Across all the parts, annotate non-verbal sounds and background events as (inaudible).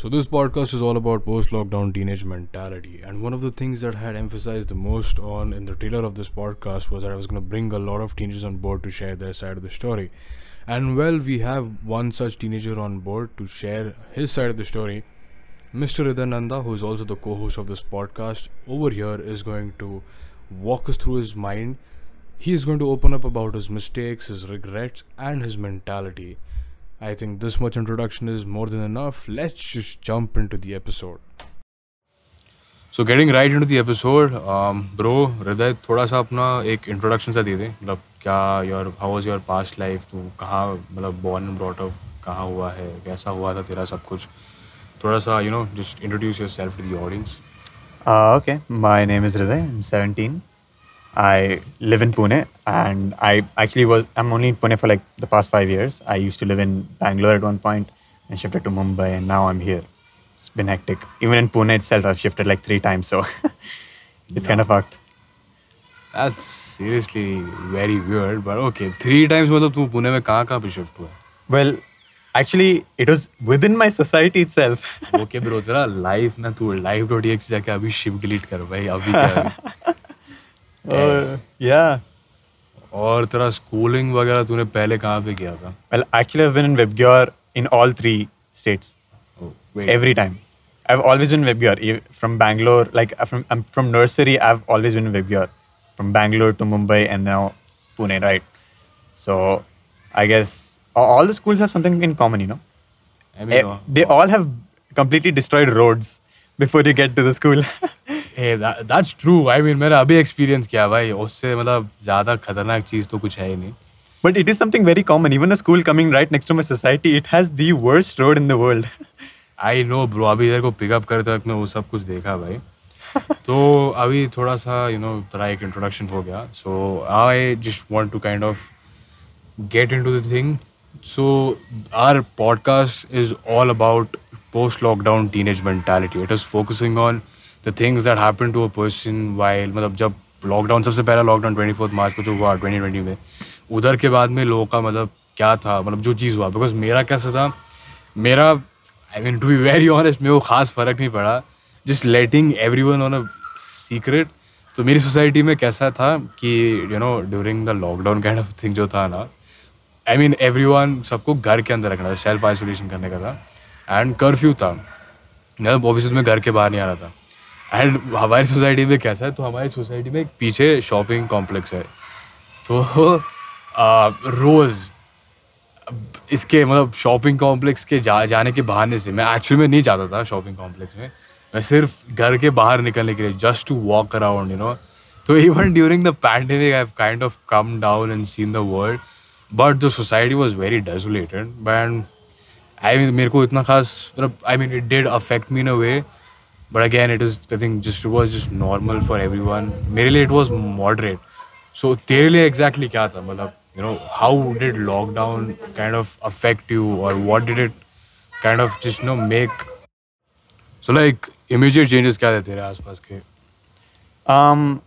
So, this podcast is all about post lockdown teenage mentality. And one of the things that I had emphasized the most on in the trailer of this podcast was that I was going to bring a lot of teenagers on board to share their side of the story. And well, we have one such teenager on board to share his side of the story. Mr. Hryday Nandha, who is also the co host of this podcast, over here is going to walk us through his mind. He is going to open up about his mistakes, his regrets, and his mentality. I think this much introduction is more than enough. Let's just jump into the episode. So getting right into the episode, um, bro, हृदय थोड़ा सा अपना एक introduction सा दे दे मतलब क्या your how was your past life तू कहाँ मतलब बॉर्न एंड ब्रॉट अप कहाँ हुआ है कैसा हुआ था तेरा सब कुछ थोड़ा सा you know just introduce yourself to the audience Uh, okay, my name is Hriday. I'm 17. I live in Pune, and I actually was. I'm only in Pune for like the past five years. I used to live in Bangalore at one point, and shifted to Mumbai, and now I'm here. It's been hectic. Even in Pune itself, I've shifted like three times, so (laughs) it's kind of fucked. That's seriously very weird, but okay. Three times मतलब तू पुणे में कहाँ कहाँ पे shift हुआ Well, actually, it was within my society itself. Okay bro तेरा life ना तू लाइव डॉट एक्स जाके अभी शिफ्ट डिलीट कर भाई अभी क्या (laughs) या और तेरा स्कूलिंग वगैरह तूने पहले कहाँ पे किया था? Well actually I been in Vibgyor in all three states every time I have always been Vibgyor from Bangalore like from from nursery I have always been Vibgyor from Bangalore to Mumbai and now Pune right so I guess all the schools have something in common, you know. I mean, no. They all have completely destroyed roads before you get to the school. (laughs) Eh, that's मेरा अभी experience क्या भाई? उससे मतलब ज़्यादा खतरनाक चीज़ तो कुछ है ही नहीं। But it is something very common even school it has the worst road in the I know bro को पिकअप करते वक्त मैं वो सब कुछ देखा भाई। (laughs) तो अभी थोड़ा सा यू नो थोड़ा एक इंट्रोडक्शन हो गया। So I just want to kind of get into the so our podcast is all about post lockdown teenage mentality the things that happen to a person while मतलब जब lockdown सबसे पहला lockdown twenty fourth March को जो हुआ twenty twenty में। उधर के बाद में लोगों का मतलब क्या था मतलब जो चीज़ हुआ बिकॉज़ मेरा कैसा था, मेरा I mean to be very honest मेरे को खास फ़र्क नहीं पड़ा। Just letting everyone on a secret तो मेरी सोसाइटी में कैसा था कि you know during the lockdown kind of thing जो था ना आई मीन एवरी वन सबको घर के अंदर रखना था सेल्फ आइसोलेशन करने का था। एंड कर्फ्यू था। मतलब ऑफ़िस मैं घर के बाहर नहीं आ रहा था। एंड हमारी सोसाइटी में कैसा है? तो हमारी सोसाइटी में एक पीछे शॉपिंग कॉम्प्लेक्स है। तो रोज़, इसके मतलब शॉपिंग कॉम्प्लेक्स के जा, जाने के बहाने से, मैं एक्चुअली में नहीं जाता था शॉपिंग कॉम्प्लेक्स में। मैं सिर्फ़ घर के बाहर निकलने के लिए just to walk around you know तो even during the pandemic I kind of come down and seen the world but the society was very desolated but I mean मेरे को इतना खास मतलब I mean it did affect me in a way but again it is the thing just was just normal for every one मेरे लिए it was moderate सो तेरे लिए exactly क्या था मतलब you know how did lockdown kind of affect you और what did it kind of just know make so like immediate changes क्या थे तेरे आसपास के Um,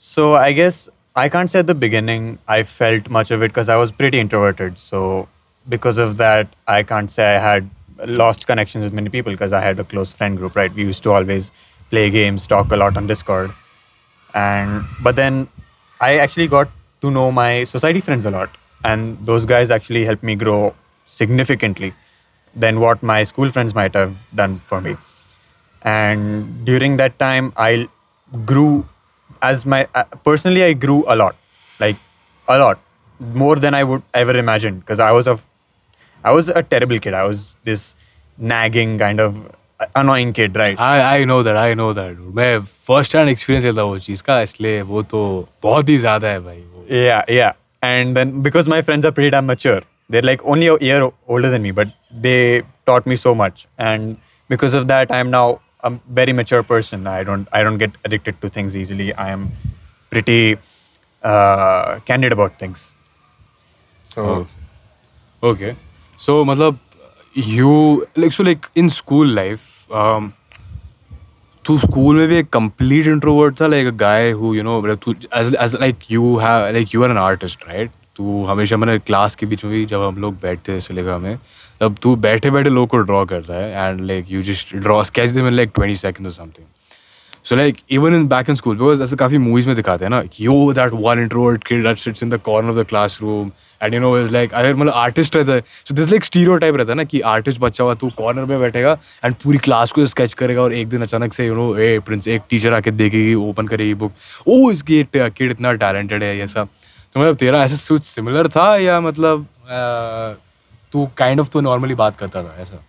so I guess I can't say at the beginning I felt much of it because I was pretty introverted. So because of that, I can't say I had lost connections with many people because I had a close friend group. Right, we used to always play games, talk a lot on Discord, and but then I actually got to know my society friends a lot, and those guys actually helped me grow significantly than what my school friends might have done for me. And during that time i grew as my uh, personally i grew a lot. Like a lot. More than i would ever imagine because i was a i was a terrible kid i was this nagging kind of annoying kid right I I know that I know that मैं first hand experience लेता हूँ वो चीज़ का इसलिए वो तो बहुत ही ज़्यादा है भाई वो yeah yeah and then because my friends are pretty damn mature they're like only a year o- older than me but they taught me so much and because of that i'm now a very mature person i don't i don't get addicted to things easily i am pretty uh, candid about things so So मतलब you like so like in school life तू school में भी एक complete introvert था like a guy who you know तू age like you have like you are an artist right तू हमेशा, मैंने क्लास के बीच में भी जब हम लोग बैठते थे इसलिए हमें तब तू बैठे बैठे लोग को ड्रॉ करता है and like you just draw sketch them in like twenty second something so like even in back in school because ऐसे काफ़ी मूवीज़ में दिखाते हैं ना yo that one introvert kid that sits in the corner of the classroom and you know is like अगर मतलब artist रहता है so this like stereotype रहता है ना कि आर्टिस्ट बच्चा हुआ तू कॉर्नर में बैठेगा एंड पूरी क्लास को स्केच करेगा और एक दिन अचानक से यू नो ए प्रिंस एक टीचर आके देखेगी ओपन करेगी बुक ओ इसकी किड इतना टैलेंटेड है ये सब तो मतलब तेरा ऐसा कुछ सिमिलर था या मतलब तू काइंड ऑफ़ तो नॉर्मली बात करता था ऐसा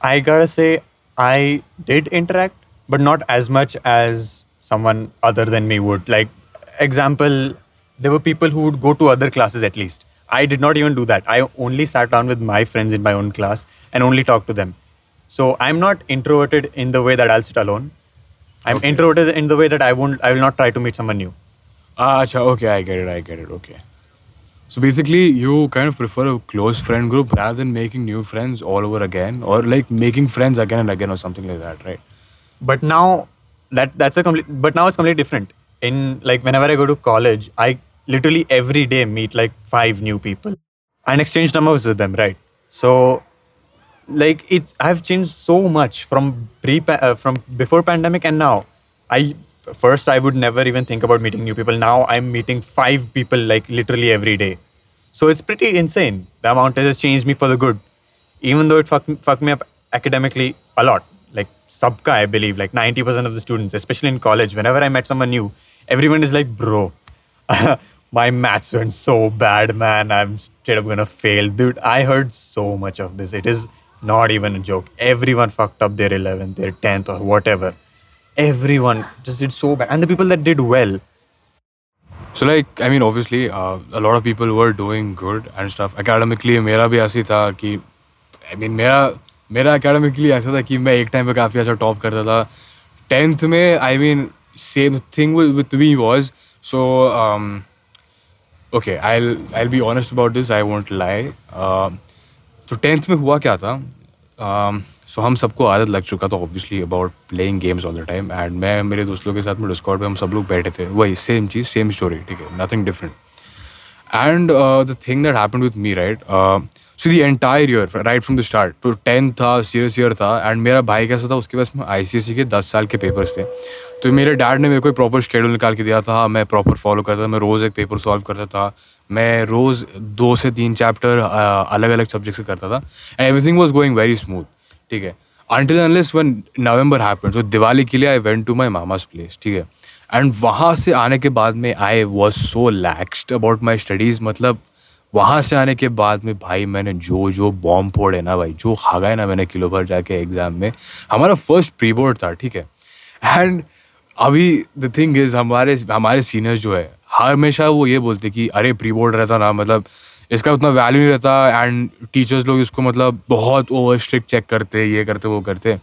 आई I did interact, but not as much as someone other than me would. Like, example, there were people who would go to other classes at least. I did not even do that. I only sat down with my friends in my own class and only talked to them. So I'm not introverted in the way that I'll sit alone. I'm Okay. introverted in the way that I won't. I will not try to meet someone new. Ah, okay, I get it, I get it, okay. So basically, you kind of prefer a close friend group rather than making new friends all over again, or like making friends again and again, or something like that, right? but now that that's a complete but now it's completely different in like whenever i go to college i literally every day meet like five new people and exchange numbers with them right? So like it's i've changed so much from pre uh, from before pandemic and now. I first i would never even think about meeting new people. Now i'm meeting five people like literally every day. So it's pretty insane. The amount has changed me for the good. Even though it fucked, fucked me up academically a lot. Like Sabka, I believe, like 90% of the students, especially in college, whenever I met someone new, everyone is like, bro, (laughs) my maths went so bad, man. I'm straight up gonna fail. Dude, I heard so much of this. It is not even a joke. Everyone fucked up their 11th, their 10th, or whatever. Everyone just did so bad. And the people that did well, So like, I mean, obviously, uh, a lot of people were doing good and stuff. Academically, मेरा भी ऐसी था कि, I mean, मेरा मेरा academically ऐसा था कि मैं एक टाइम पे काफ़ी अच्छा टॉप करता था. टेंथ में, I mean, same thing with, with me was so. I be honest about this. I won't lie. Uh, तो टेंथ में हुआ क्या था सो हम सबको आदत लग चुका था obviously about playing games all the time and मैं मेरे दोस्तों के साथ में डिस्कॉर्ड पे हम सब लोग बैठे थे वही सेम चीज़ सेम स्टोरी ठीक है nothing different and the thing that happen with me right so the entire year right from the start तो टेंथ था सीरियस ईयर था एंड मेरा भाई कैसा था उसके पास आई के दस साल के पेपर्स थे तो मेरे डैड ने मेरे को एक प्रॉपर शेड्यूल निकाल के दिया था। मैं प्रॉपर फॉलो करता था, मैं रोज़ एक पेपर सॉल्व करता था। मैं रोज़ दो से तीन चैप्टर अलग अलग सब्जेक्ट से करता था। And everything was going very smooth ठीक है? Until unless one November happen तो दिवाली के लिए I went to my mama's place ठीक है? एंड वहाँ से आने के बाद में I was so laxed about my studies मतलब वहाँ से आने के बाद में भाई मैंने जो जो बॉम्ब फोड़े ना भाई, जो खागा ना मैंने किलो भर जाके एग्ज़ाम में, हमारा फ़र्स्ट प्री बोर्ड था, ठीक है? एंड अभी द थिंग इज़ हमारे हमारे सीनियर्स जो है हमेशा वो ये बोलते कि, अरे प्री बोर्ड रहता ना मतलब इसका उतना वैल्यू नहीं रहता एंड टीचर्स लोग इसको मतलब बहुत ओवर स्ट्रिक्ट चेक करते ये करते वो करते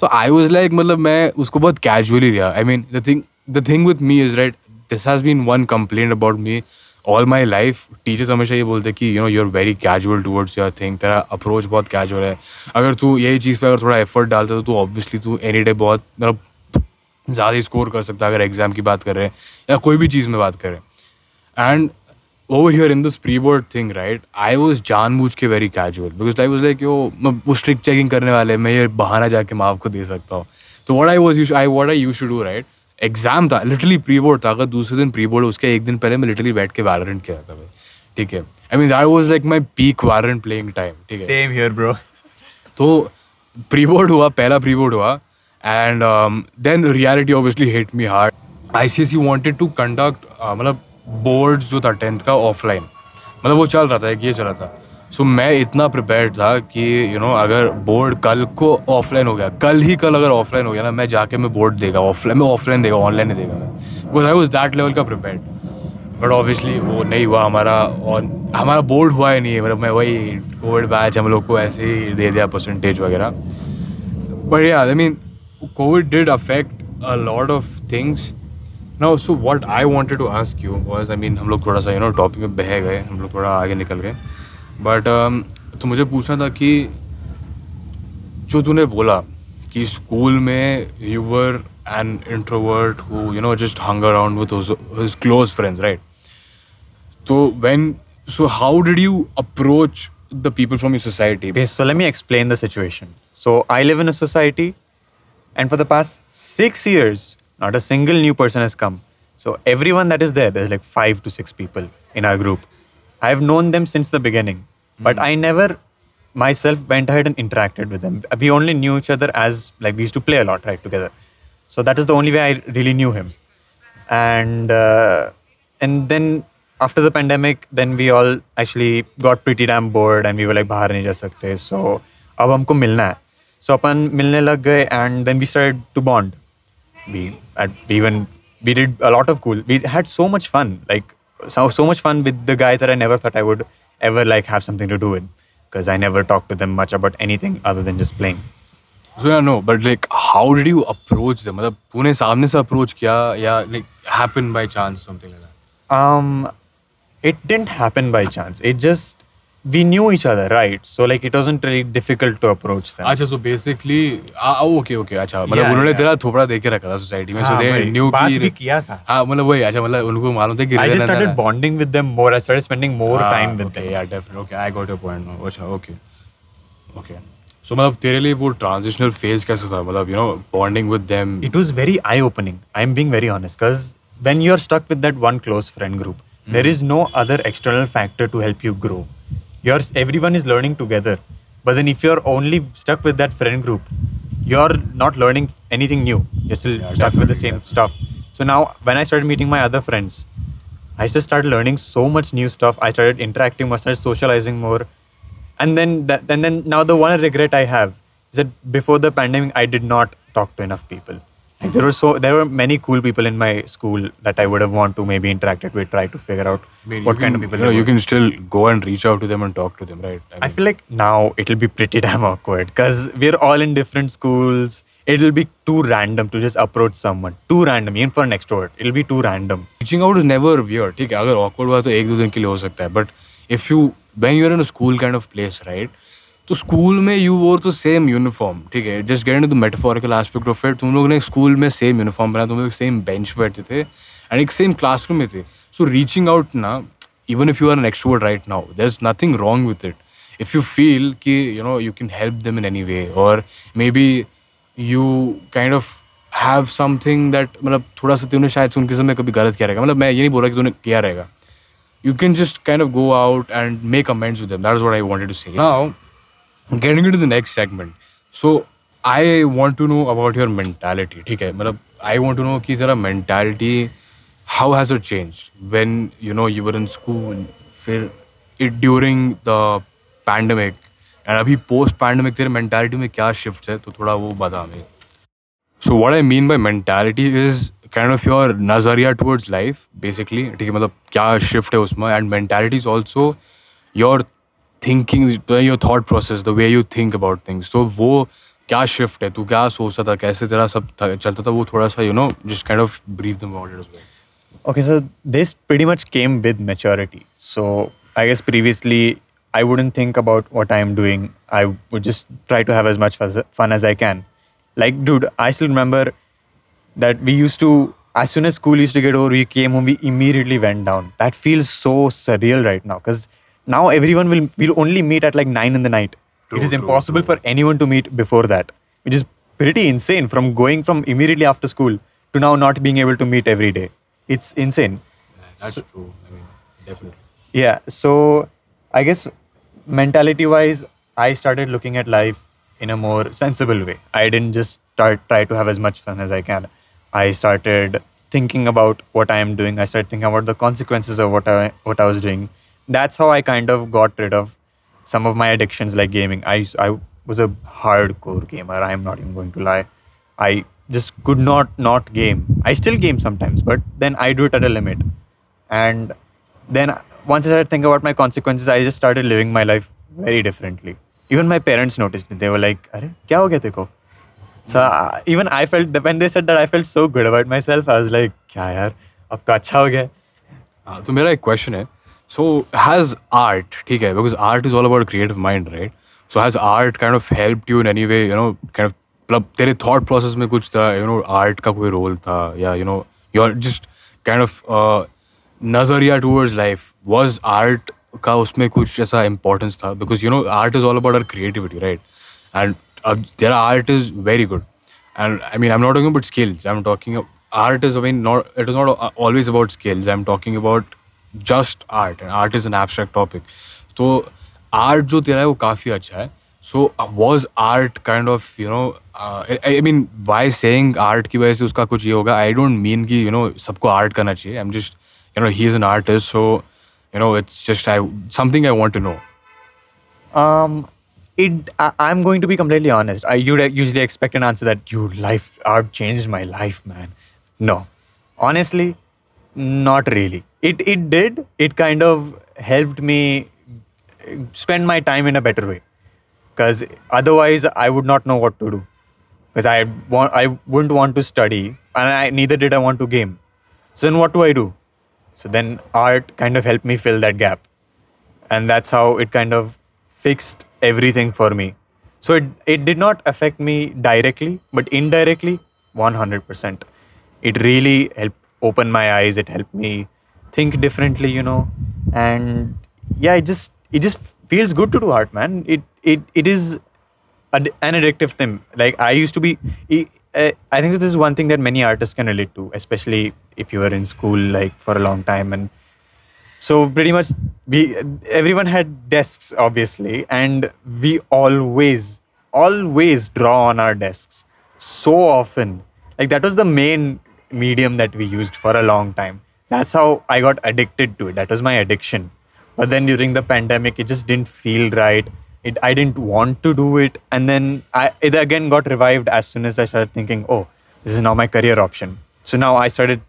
तो आई वॉज़ लाइक मतलब मैं उसको बहुत कैजुअली लिया। I mean the thing the thing with me is right this has been one complaint about me all my life teachers हमेशा ये बोलते कि you know you are very casual towards your thing तेरा approach बहुत casual है। अगर तू यही चीज़ पे अगर थोड़ा एफर्ट डालता तो तू ऑब्वियसली तू एनी डे बहुत मतलब ज़्यादा स्कोर कर सकता है अगर एग्ज़ाम की बात कर रहे हैं या कोई भी चीज़ में बात करें। And over here in this pre board thing right I was जान बूझ के very casual because I was like yo मैं वो स्ट्रिक्ट चेकिंग करने वाले मैं ये बहाना जाके मैं आपको दे सकता हूँ। तो what I was I what I use to do right exam था लिटरली प्री बोर्ड था अगर दूसरे दिन प्री बोर्ड उसके एक दिन पहले मैं लिटरली बैठ के वारंट किया था भाई ठीक है? I mean that was like my peak warrant playing time ठीक है? सेम here, ब्रो तो प्री बोर्ड हुआ पहला प्री बोर्ड हुआ and then reality obviously hit me hard I C S you wanted to conduct मतलब board जो था tenth का ऑफलाइन मतलब वो चल रहा था एक ये चल रहा था. सो so, मैं इतना प्रिपेयर था कि यू you नो know, अगर बोर्ड कल को ऑफलाइन हो गया कल ही कल अगर ऑफलाइन हो गया ना मैं जाके मैं बोर्ड देगा ऑफलाइन मैं ऑफलाइन देगा ऑनलाइन नहीं देगा मैं. Because I was that level का प्रिपेयर्ड बट ऑब्वियसली वो नहीं हुआ हमारा और हमारा बोर्ड हुआ ही नहीं है. मतलब मैं वही कोविड बैच हम लोग को ऐसे ही दे दिया परसेंटेज वगैरह. But yeah I mean COVID did affect a lot of things now so what I wanted to ask you was I mean हम लोग थोड़ा सा यू नो टॉपिक में बह गए हम लोग थोड़ा आगे निकल गए बट तो मुझे पूछना था कि जो तूने बोला कि स्कूल में you were an introvert who you know just hung around with his close friends right तो when so how did you approach the people from your society. Okay, so let me explain the situation. So I live in a society, and for the past six years, not a single new person has come. So everyone that is there, there's like five to six people in our group. I've known them since the beginning, but I never myself went ahead and interacted with them. We only knew each other as like we used to play a lot right together. So that is the only way I really knew him. And uh, and then after the pandemic, then we all actually got pretty damn bored and we were like बाहर नहीं जा सकते. So अब हमको मिलना है. सो अपन मिलने लग गए and then we started to bond we ate even we did a lot of cool we had so much fun like so much fun with the guys that I never thought I would ever like have something to do with because I never talk to them much about anything other than just playing so I know but like how did you approach them मतलब पुणे सामने से approach किया या like happen by chance something like um it didn't happen by chance. It just we knew each other, right? So like it wasn't really difficult to approach them. अच्छा so basically ah okay okay अच्छा मतलब Yeah, उन्होंने yeah. तेरा थोपड़ा देख के रखा था society में so हाँ, they knew बात भी कि किया था. हाँ मतलब वही अच्छा मतलब उनको मालूम था कि I just started bonding with them more. I started spending more हाँ, time with okay, them. yeah definitely okay I got your point now अच्छा okay okay so मतलब तेरे लिए वो transitional phase कैसा था मतलब you know bonding with them It was very eye opening. I'm being very honest because when you're stuck with that one close friend group, there is no other external factor to help you grow. You're everyone is learning together. But then if you're only stuck with that friend group, you're not learning anything new. You're still Yeah, stuck with the definitely, same stuff. So now when I started meeting my other friends, I just started learning so much new stuff. I started interacting more, started socializing more. And then that, and then now the one regret I have is that before the pandemic I did not talk to enough people. Like there were so there were many cool people in my school that I would have want to maybe interacted with, try to figure out I mean, what you kind can- of people you know they you were. can still go and reach out to them and talk to them right I feel like now it'll be pretty (laughs) damn awkward because we're all in different schools. It'll be too random to just approach someone. Too random, even for an extrovert. It'll be too random. Reaching out is never wear ठीक है अगर awkward हुआ तो एक दो दिन के लिए हो सकता है but if you when you are in a school kind of place right तो स्कूल में यू वोर तो सेम यूनिफॉर्म ठीक है? Just get the metaphorical aspect of it तुम लोग ने स्कूल में सेम यूनिफॉर्म पहना तुम लोग सेम बेंच पे बैठे थे एंड एक सेम क्लासरूम में थे. सो रीचिंग आउट ना even if you are an extrovert right now there is nothing wrong with it if you feel कि you know you can help them in any way और maybe you kind of have something that मतलब थोड़ा सा तुमने शायद से उनके समय कभी गलत किया रहेगा। मतलब मैं ये नहीं बोल रहा कि तूने किया रहेगा। You can just kind of go out and make amends with. That is what I wanted to say. Now, getting to the next segment so I want to know about your mentality ठीक है? मतलब I want to know कि ज़रा mentality how has it change when you know you're in school फिर it during the pandemic and अभी post pandemic तेरे mentality में क्या शिफ्ट है तो थोड़ा वो बता हमें। So what I mean by mentality is kind of your नज़रिया टूवर्ड्स लाइफ बेसिकली ठीक है? मतलब क्या शिफ्ट है उसमें? And mentality is also your thinking, your thought process, the way you think about things. So वो क्या shift है तू क्या सोचता था कैसे तेरा सब था- चलता था वो थोड़ा सा you know just kind of brief them about it as well. Okay, so this pretty much came with maturity. So I guess previously I wouldn't think about what I'm doing. I would just try to have as much fuzz- fun as I can. Like, dude, I still remember that we used to, as soon as school used to get over, we came home, we immediately went down. That feels so surreal right now because now everyone will will only meet at like nine in the night. True, it is true, impossible true. for anyone to meet before that, which is pretty insane. From going from immediately after school to now not being able to meet every day, it's insane. That's true. I mean definitely. Yeah. So I guess mentality wise, I started looking at life in a more sensible way. I didn't just start try to have as much fun as I can. I started thinking about what I am doing. I started thinking about the consequences of what I what I was doing That's how I kind of got rid of some of my addictions like gaming. I used- I was a hardcore gamer. I'm not even going to lie. I just could not not game. I still game sometimes, but then I do it at a limit. And then once I started thinking about my consequences, I just started living my life very differently. Even my parents noticed it. They were like, "Arey, kya ho gaya teko?" So uh, even I felt that when they said that, I felt so good about myself. I was like, "क्या यार, अब तो अच्छा हो गया." हाँ, तो मेरा एक क्वेश्चन है सो हैज आर्ट ठीक है because art is all about creative mind right so has art kind of help you in any way you know kind of मतलब तेरे थॉट प्रोसेस में कुछ था यू नो आर्ट का कोई रोल था या you know your just kind of नजरिया टूवर्ड्स लाइफ वॉज आर्ट का उसमें कुछ ऐसा इम्पोर्टेंस था because you know art is all about our creativity right and their art is very good and I mean I'm not talking about skills. I'm talking art is I mean not it is not always about skills. I'm talking about just art and art is an abstract topic तो art जो तेरा है वो काफ़ी अच्छा है so was art kind of you know I mean why saying art की वजह से उसका कुछ ये होगा आई डोंट मीन कि यू नो सबको आर्ट करना चाहिए I am just you know he is an artist so you know it's just I something I want to know It, I'm going to be completely honest. I you'd usually expect an answer that you life art changed my life, man. No, honestly, not really. It it did. It kind of helped me spend my time in a better way. Because otherwise, I would not know what to do. Because I want I wouldn't want to study, and I neither did I want to game. So then, what do I do? So then art kind of helped me fill that gap. And that's how it kind of fixed everything for me. So it, it did not affect me directly, but indirectly, 100%. It really helped open my eyes. It helped me think differently, you know. And yeah, it just it just feels good to do art, man. It it it is an addictive thing. Like I used to be. I think this is one thing that many artists can relate to, especially if you were in school like for a long time and so pretty much we everyone had desks obviously and we always always draw on our desks so often like that was the main medium that we used for a long time that's how i got addicted to it that was my addiction but then during the pandemic it just didn't feel right it i didn't want to do it and then i it again got revived as soon as i started thinking oh this is now my career option so now i started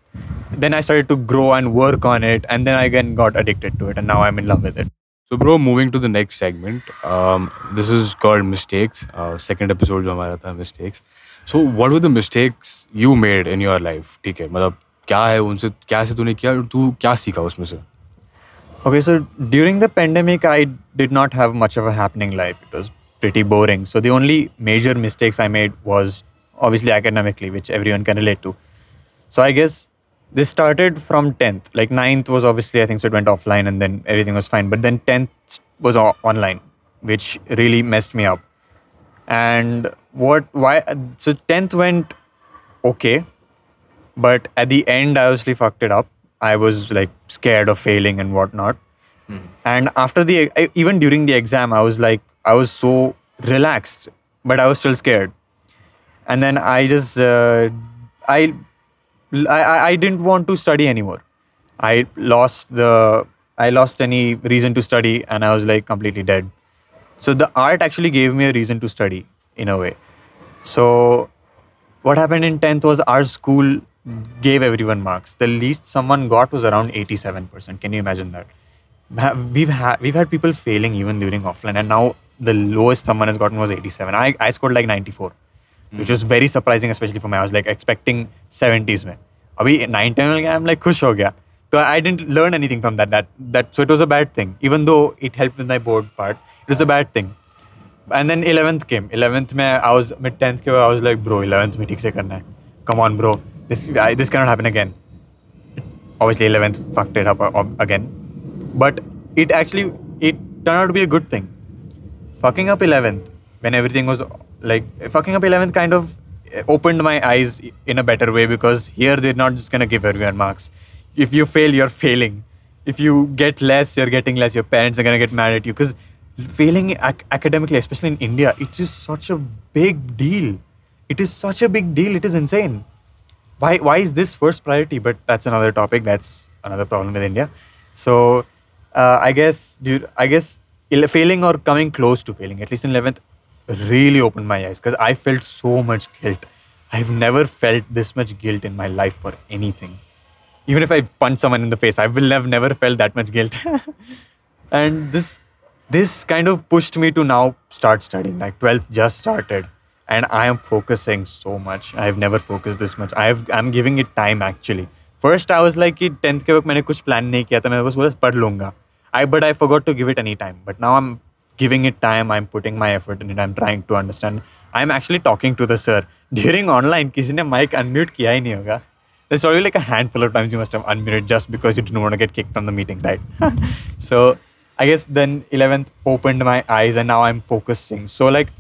then i started to grow and work on it and then i again got addicted to it and now i'm in love with it so bro moving to the next segment um, this is called mistakes uh, second episode जो हमारा था mistakes so what were the mistakes you made in your life ठीक है मतलब क्या है उनसे क्या से तूने किया तू क्या सीखा उसमें से Okay, so during the pandemic, I did not have much of a happening life. It was pretty boring. So the only major mistakes I made was obviously academically, which everyone can relate to. So I guess this started from 10th. Like 9th was obviously, I think, so it went offline and then everything was fine. But then 10th was online, which really messed me up. And what, why, so 10th went okay. But at the end, I obviously fucked it up I was like scared of failing and whatnot. Mm. And after the even during the exam, I was like I was so relaxed, but I was still scared. And then I just uh, I, I I didn't want to study anymore. I lost the I lost any reason to study, and I was like completely dead. So the art actually gave me a reason to study in a way. So what happened in 10th was our school gave everyone marks. The least someone got was around 87%. Can you imagine that? We've had we've had people failing even during offline, and now the lowest someone has gotten was 87. I, I scored like 94, mm. which was very surprising, especially for me. I was like expecting 70s में. अभी 9 10 में I'm like खुश हो गया. So I didn't learn anything from that. That that so it was a bad thing. Even though it helped with my board part, it was a bad thing. And then 11th came. 11th में I was mid 10th के I was like bro 11th में ठीक से करना है. Come on bro this I, this cannot happen again. Obviously, 11th fucked it up uh, again, but it actually it turned out to be a good thing. Fucking up 11th when everything was like fucking up 11th kind of opened my eyes in a better way because here they're not just gonna give everyone marks. If you fail, you're failing. If you get less, you're getting less. Your parents are gonna get mad at you because failing ac- academically, especially in India, it is such a big deal. It is such a big deal. It is insane why why is this first priority? But that's another topic. That's another problem with India. So uh, I guess dude, I guess failing or coming close to failing, at least in eleventh, really opened my eyes because I felt so much guilt. I've never felt this much guilt in my life for anything. Even if I punch someone in the face, I will have never felt that much guilt. (laughs) and this this kind of pushed me to now start studying. Like 12th just started and I am focusing so much. I've never focused this much. I've I'm giving it time actually. First I was like कि tenth के वक्त मैंने कुछ plan नहीं किया था मैं बस बस पढ़ लूँगा. I but I forgot to give it any time. But now I'm giving it time. I'm putting my effort in it. I'm trying to understand. I'm actually talking to the sir (laughs) during online. किसी ने mic unmute किया ही नहीं होगा. There's probably like a handful of times you must have unmuted just because you didn't want to get kicked from the meeting, right? (laughs) so I guess then 11th opened my eyes and now I'm focusing. So like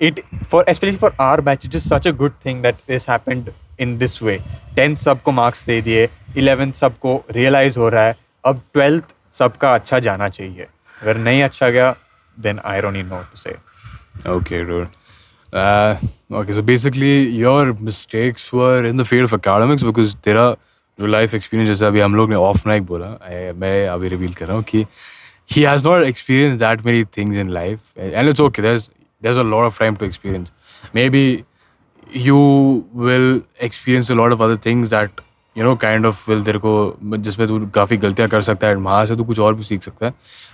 it, for, especially for our batch it is such a good thing that this happened in this way. Tenth diye 11th marks दे दिए eleventh raha hai. Realise हो रहा है अब twelfth सबका अच्छा जाना चाहिए अगर नहीं अच्छा गया then I don't need no to say okay okay so basically your mistakes were in the field of academics because तेरा जो लाइफ एक्सपीरियंस जैसे अभी हम लोग ने ऑफ़ नाइक बोला मैं अभी रिवील कर रहा हूँ कि he has not experience that many things in life and it's okay that there's a lot of time to experience. Maybe you will experience a lot of other things that you know kind of will तेरे को, जिसमें तू काफ़ी गलतियाँ कर सकता है and वहाँ से तू कुछ और भी सीख सकता है।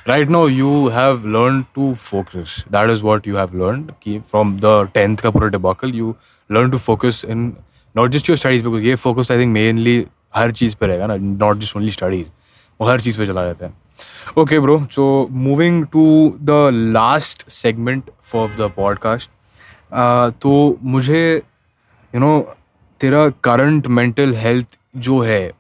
Right now you have learn to focus that is what you have learn कि फ्रॉम द टेंथ का पूरा debacle you learn to focus in not just your studies because ये फोकस आई थिंक मेनली हर चीज़ पर रहेगा ना not just only studies वो हर चीज़ पर चला जाता है। Okay bro so moving to the last segment for the podcast तो मुझे यू you नो know, तेरा करंट मेंटल हेल्थ जो है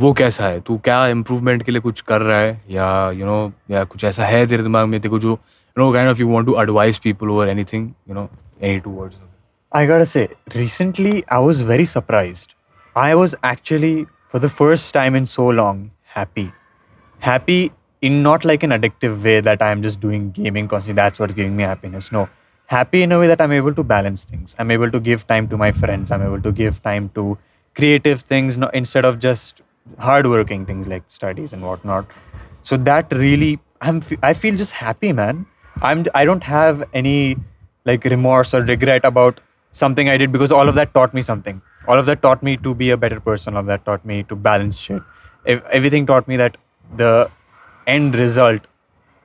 वो कैसा है? तू क्या इम्प्रूवमेंट के लिए कुछ कर रहा है? या यू you नो know, या कुछ ऐसा है तेरे दिमाग में? तेरे को जो you know kind of you want to advise people over anything you know any two words I got say recently I was very surprise I was actually for the first time in so long happy happy in not like an addictive way that I'm just doing gaming constantly, that's what's giving me happiness. No. Happy in a way that I'm able to balance things. I'm able to give time to my friends. I'm able to give time to creative things no, instead of just hardworking things like studies and whatnot. So that really, I'm, I feel just happy, man. I'm, I don't have any like remorse or regret about something I did because all of that taught me something. All of that taught me to be a better person. All of that taught me to balance shit. Ev- Everything taught me that the end result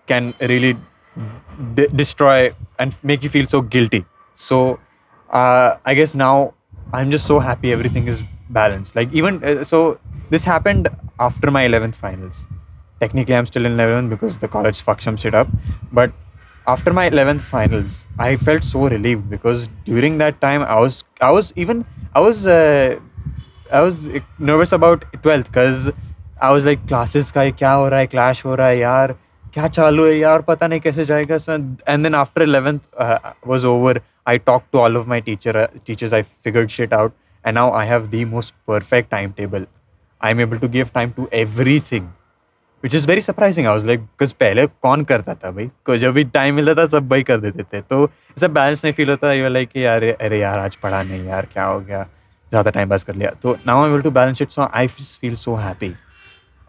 can really destroy and make you feel so guilty. So uh, I guess now I'm just so happy everything is balanced. Like even uh, so, this happened after my 11th finals. Technically, I'm still in 11th because the college fucks some shit up. But after my 11th finals, I felt so relieved because during that time I was I was even I was uh, I was nervous about 12th because I was like classes का क्या हो रहा है? Clash हो रहा है यार। क्या चालू है यार? पता नहीं कैसे जाएगा and then after after 11th uh, was over. I talked to all of my teacher uh, teachers. Out and now I have the most perfect time table I am able to give time to everything which is very surprising I was like because पहले कौन करता था भाई? को जब भी time मिलता था सब भाई कर देते थे तो ऐसा बैलेंस नहीं फील होता. यू लाइक अरे अरे यार आज पढ़ा नहीं यार. क्या हो गया? ज़्यादा टाइम पास कर लिया. तो now I will to balance it so I feel so happy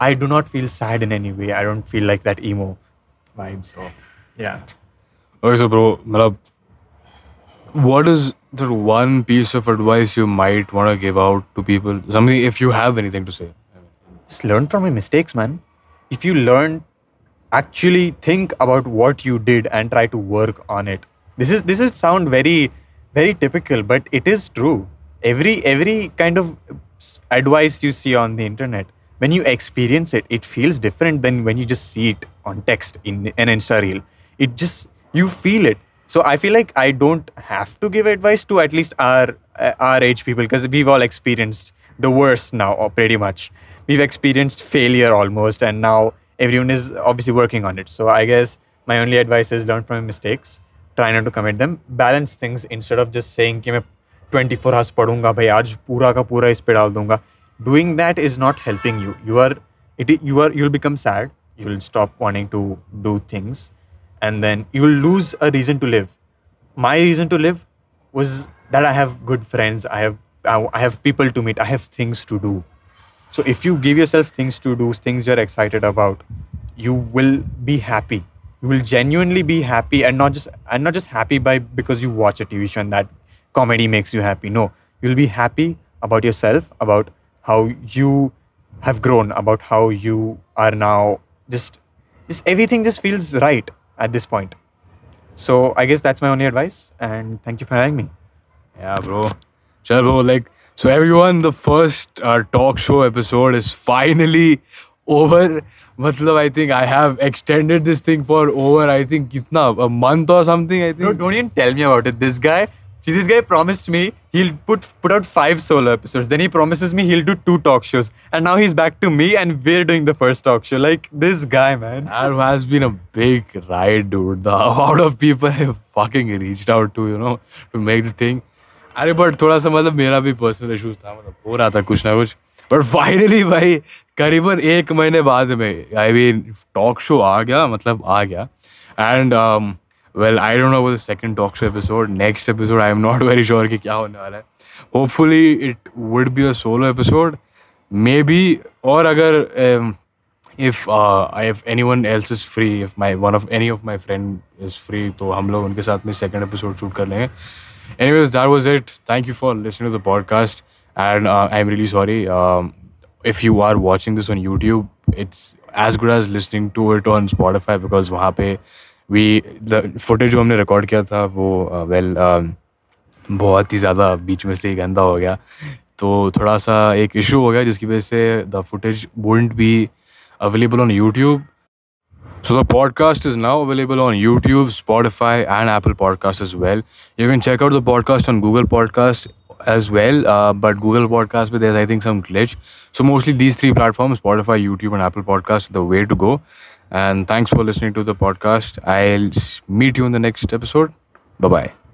I do not feel sad in any way. I don't feel like that emo vibe. So, yeah. Okay, so bro, what is the one piece of advice you might want to give out to people? Something, if you have anything to say. Just learn from your mistakes, man. If you learn, actually think about what you did and try to work on it. This is this is sound very very typical, but it is true. Every every kind of advice you see on the internet when you experience it, it feels different than when you just see it on text in an Insta reel. It just you feel it. So I feel like I don't have to give advice to at least our uh, our age people because we've all experienced the worst now, or pretty much. We've experienced failure almost, and now everyone is obviously working on it. So I guess my only advice is learn from your mistakes, try not to commit them, balance things instead of just saying कि मैं 24 hours पढ़ूंगा भाई आज पूरा का पूरा इस पे डाल दूंगा. Doing that is not helping you. You are it you are you'll become sad. You'll stop wanting to do things, and then you will lose a reason to live. My reason to live was that I have good friends. I have I have people to meet. I have things to do. So if you give yourself things to do, things you're excited about, you will be happy. You will genuinely be happy and not just and not just happy by because you watch a TV show and that comedy makes you happy. No, you'll be happy about yourself, about how you have grown, about how you are now just just everything just feels right at this point. So I guess that's my only advice and thank you for having me. Yeah, bro. Chal, bro. Like, so everyone, the first uh, talk show episode is finally over. Matlab, I think I have extended this thing for over, I think, kitna, a month or something, I think. No, don't even tell me about it. This guy, see, this guy promised me he'll put put out five solo episodes. Then he promises me he'll do two talk shows, and now he's back to me, and we're doing the first talk show. Like this guy, man. That has been a big ride, dude. The amount of people I fucking reached out to, you know, to make the thing. अरे but थोड़ा सा मतलब मेरा भी personal issues था मतलब हो रहा था कुछ ना कुछ बट फाइनली भाई करीबन एक महीने बाद में आई मीन टॉक शो आ गया मतलब आ गया and well I don't know about the second talks episode next episode I am not very sure कि क्या होने वाला है. Hopefully it would be a solo episode maybe और अगर if I if anyone else is free if my one of any of my friend is free तो हम लोग उनके साथ में सेकेंड एपिसोड शूट कर लेंगे. Anyways that was it thank you for listening to the podcast and I am really sorry if you are watching this on YouTube it's as good as listening to it on Spotify because वहाँ पे we the footage जो हमने record किया था वो well uh, well, uh, बहुत ही ज़्यादा बीच में से ही गंदा हो गया। तो थोड़ा सा एक इशू हो गया जिसकी वजह से the footage won't be available on YouTube so the podcast is now available on YouTube Spotify and Apple podcast is well you can check out the podcast on Google podcast as well but Google podcast with I think some glitch so mostly these three platform Spotify YouTube and Apple podcast the way to go And thanks for listening to the podcast. I'll meet you in the next episode. Bye bye.